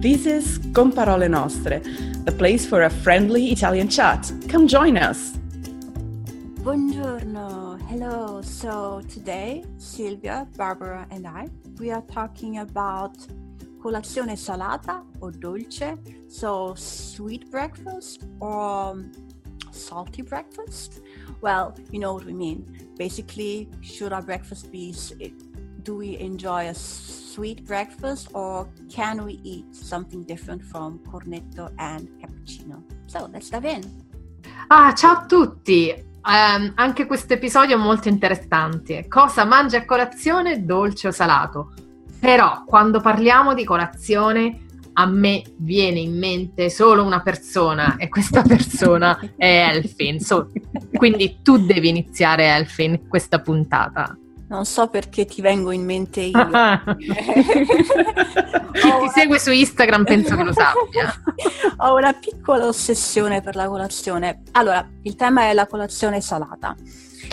This is Con Parole Nostre, the place for a friendly Italian chat. Come join us. Buongiorno. Hello. So today, Silvia, Barbara, and I, we are talking about colazione salata or dolce. So sweet breakfast or um, salty breakfast. Well, you know what we mean. Basically, should our breakfast be do we enjoy a sweet breakfast or can we eat something different from cornetto and cappuccino? So let's dive in. Ah, ciao a tutti! Um, anche questo episodio è molto interessante. Cosa mangi a colazione, dolce o salato? Però quando parliamo di colazione a me viene in mente solo una persona e questa persona è Elfin. So, quindi tu devi iniziare Elfin questa puntata. Non so perché ti vengo in mente io. Chi ti segue su Instagram penso che lo sappia. Ho una piccola ossessione per la colazione. Allora, il tema è la colazione salata.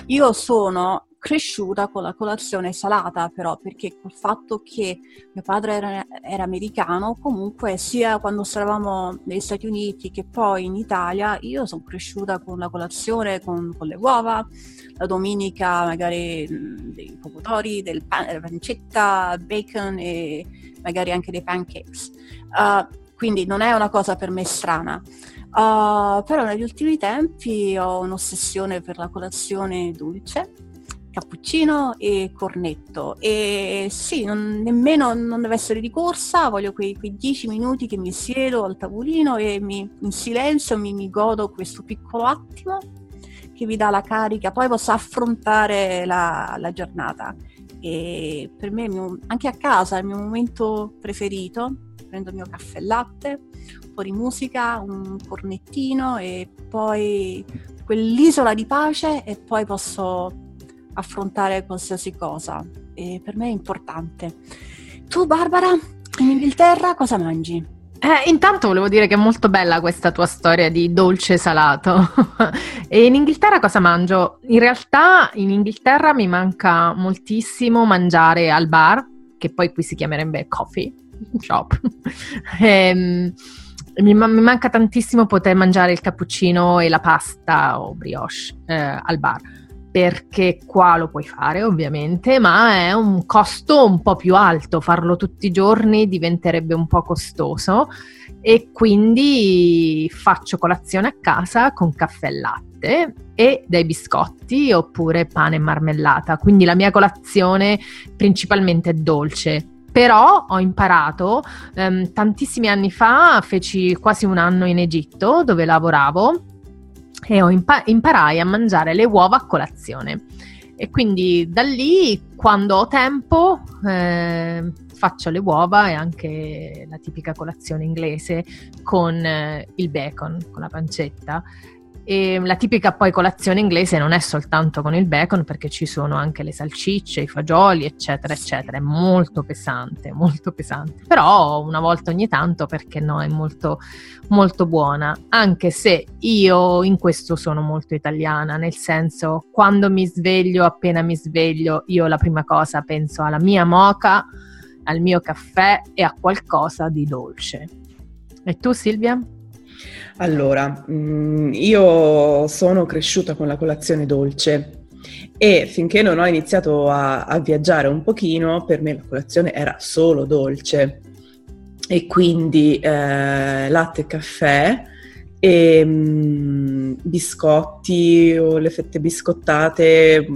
Io sono cresciuta con la colazione salata, però perché col fatto che mio padre era, era, americano, comunque sia quando stavamo negli Stati Uniti che poi in Italia, io sono cresciuta con la colazione, con, con le uova, la domenica magari dei pomodori, del pan, della pancetta, bacon e magari anche dei pancakes. Uh, quindi non è una cosa per me strana. Uh, però negli ultimi tempi ho un'ossessione per la colazione dolce cappuccino e cornetto. E sì, non, nemmeno non deve essere di corsa, voglio quei, quei dieci minuti che mi siedo al tavolino e mi, in silenzio mi, mi, godo questo piccolo attimo che vi dà la carica, poi posso affrontare la, la giornata. E per me mio, anche a casa è il mio momento preferito, prendo il mio caffè e latte, un po' di musica, un cornettino e poi quell'isola di pace e poi posso affrontare qualsiasi cosa e per me è importante. Tu Barbara, in Inghilterra cosa mangi? Eh, intanto volevo dire che è molto bella questa tua storia di dolce salato. e in Inghilterra cosa mangio? In realtà in Inghilterra mi manca moltissimo mangiare al bar, che poi qui si chiamerebbe coffee shop. e, ehm, mi, mi, manca tantissimo poter mangiare il cappuccino e la pasta o brioche eh, al bar perché qua lo puoi fare ovviamente, ma è un costo un po' più alto, farlo tutti i giorni diventerebbe un po' costoso. E quindi faccio colazione a casa con caffè e latte e dei biscotti oppure pane e marmellata, quindi la mia colazione principalmente è dolce. Però ho imparato, um, tantissimi anni fa, feci quasi un anno in Egitto dove lavoravo e impa- imparai a mangiare le uova a colazione. E quindi da lì, quando ho tempo, eh, faccio le uova e anche la tipica colazione inglese con eh, il bacon, con la pancetta. E la tipica poi colazione inglese non è soltanto con il bacon perché ci sono anche le salsicce, i fagioli, eccetera, eccetera. È molto pesante, molto pesante. Però una volta ogni tanto, perché no, è molto, molto buona. Anche se io in questo sono molto italiana, nel senso quando mi sveglio, appena mi sveglio, io la prima cosa penso alla mia moca, al mio caffè e a qualcosa di dolce. E tu Silvia? Allora, mm, io sono cresciuta con la colazione dolce e finché non ho iniziato a, a viaggiare un pochino, per me la colazione era solo dolce e quindi eh, latte e caffè e mm, biscotti o le fette biscottate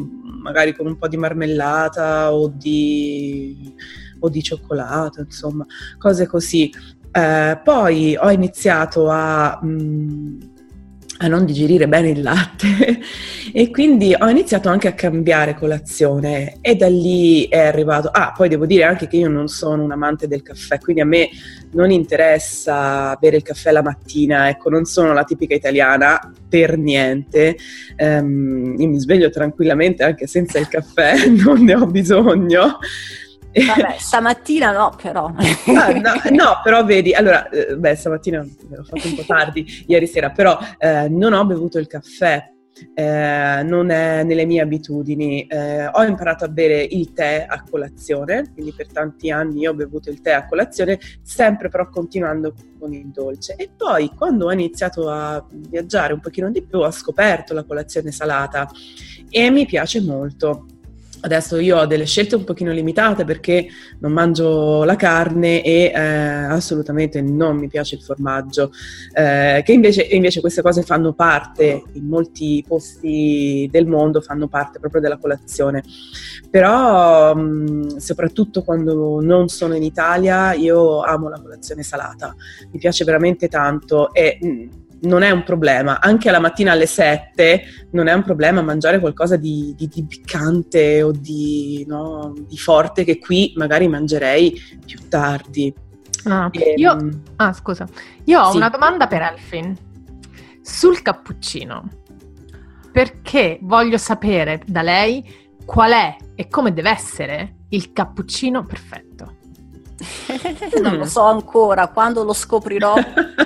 magari con un po' di marmellata o di, o di cioccolato, insomma, cose così. Eh, poi ho iniziato a, mh, mm, a, non digerire bene il latte e quindi ho iniziato anche a cambiare colazione e da lì è arrivato... Ah, poi devo dire anche che io non sono un amante del caffè, quindi a me non interessa bere il caffè la mattina, ecco, non sono la tipica italiana per niente. Um, io mi sveglio tranquillamente anche senza il caffè, non ne ho bisogno. Vabbè, stamattina no, però. Ah, no, no, però vedi, allora, eh, beh, stamattina l'ho fatto un po' tardi, ieri sera, però eh, non ho bevuto il caffè eh, non è nelle mie abitudini. Eh, ho imparato a bere il tè a colazione, quindi per tanti anni ho bevuto il tè a colazione, sempre però continuando con il dolce. E poi quando ho iniziato a viaggiare un pochino di più ho scoperto la colazione salata e mi piace molto. Adesso io ho delle scelte un pochino limitate perché non mangio la carne e eh, assolutamente non mi piace il formaggio, eh, che invece, invece, queste cose fanno parte, in molti posti del mondo fanno parte proprio della colazione. Però mh, soprattutto quando non sono in Italia io amo la colazione salata, mi piace veramente tanto e... Mh, non è un problema, anche alla mattina alle 7 non è un problema mangiare qualcosa di, di, di piccante o di, no, di, forte che qui magari mangerei più tardi. Ah, e, ehm, io, ah scusa, io ho sì. una domanda per Elfin sul cappuccino, perché voglio sapere da lei qual è e come deve essere il cappuccino perfetto. Non lo so ancora, quando lo scoprirò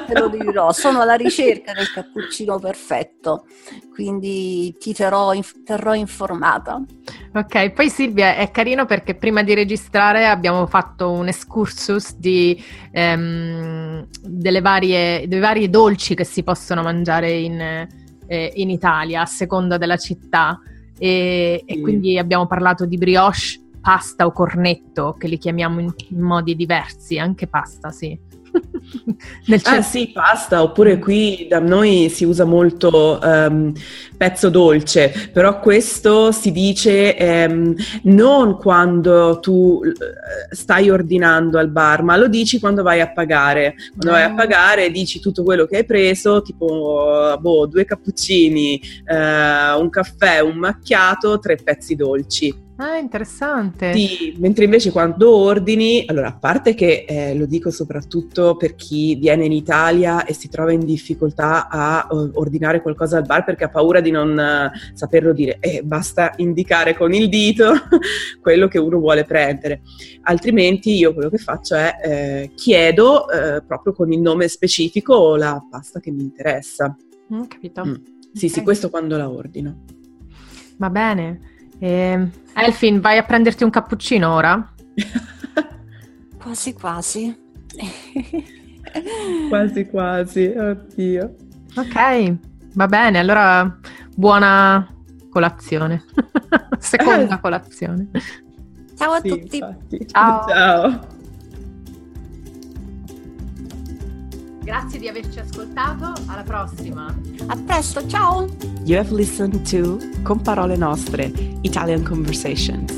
te lo dirò. Sono alla ricerca del cappuccino perfetto, quindi ti terrò, terrò informata. Ok, poi Silvia è carino perché prima di registrare abbiamo fatto un excursus di, ehm, delle varie, dei vari dolci che si possono mangiare in, eh, in Italia a seconda della città. E, sì. e, quindi abbiamo parlato di brioche, pasta o cornetto, che li chiamiamo in, in modi diversi, anche pasta, sì. Nel ah sì, pasta, oppure qui da noi si usa molto um, pezzo dolce, però questo si dice um, non quando tu eh, stai ordinando al bar, ma lo dici quando vai a pagare. Quando vai a ah. pagare dici tutto quello che hai preso, tipo boh, due cappuccini, uh, un caffè, un macchiato, tre pezzi dolci. Ah, interessante. Sì, mentre invece quando ordini, allora a parte che eh, lo dico soprattutto per chi viene in Italia e si trova in difficoltà a uh, ordinare qualcosa al bar perché ha paura di non uh, saperlo dire, e eh, basta indicare con il dito quello che uno vuole prendere. Altrimenti io quello che faccio è eh, chiedo eh, proprio con il nome specifico la pasta che mi interessa. Mm, capito. Mm. Sì, okay. sì, questo quando la ordino. Va bene. Eh, Elfin, vai a prenderti un cappuccino ora? quasi quasi. quasi quasi, oddio. Ok, va bene, allora buona colazione. Seconda colazione. Ciao a sì, tutti. Ciao. Ciao. Grazie di averci ascoltato, alla prossima. A presto, ciao. You have listened to Con parole nostre, Italian Conversations.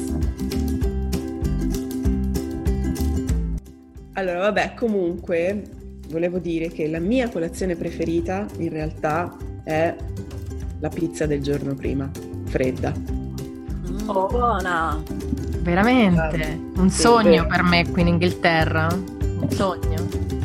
Allora, vabbè, comunque volevo dire che la mia colazione preferita in realtà è la pizza del giorno prima, fredda. Oh, buona! Veramente, un sogno per me qui in Inghilterra, un sogno.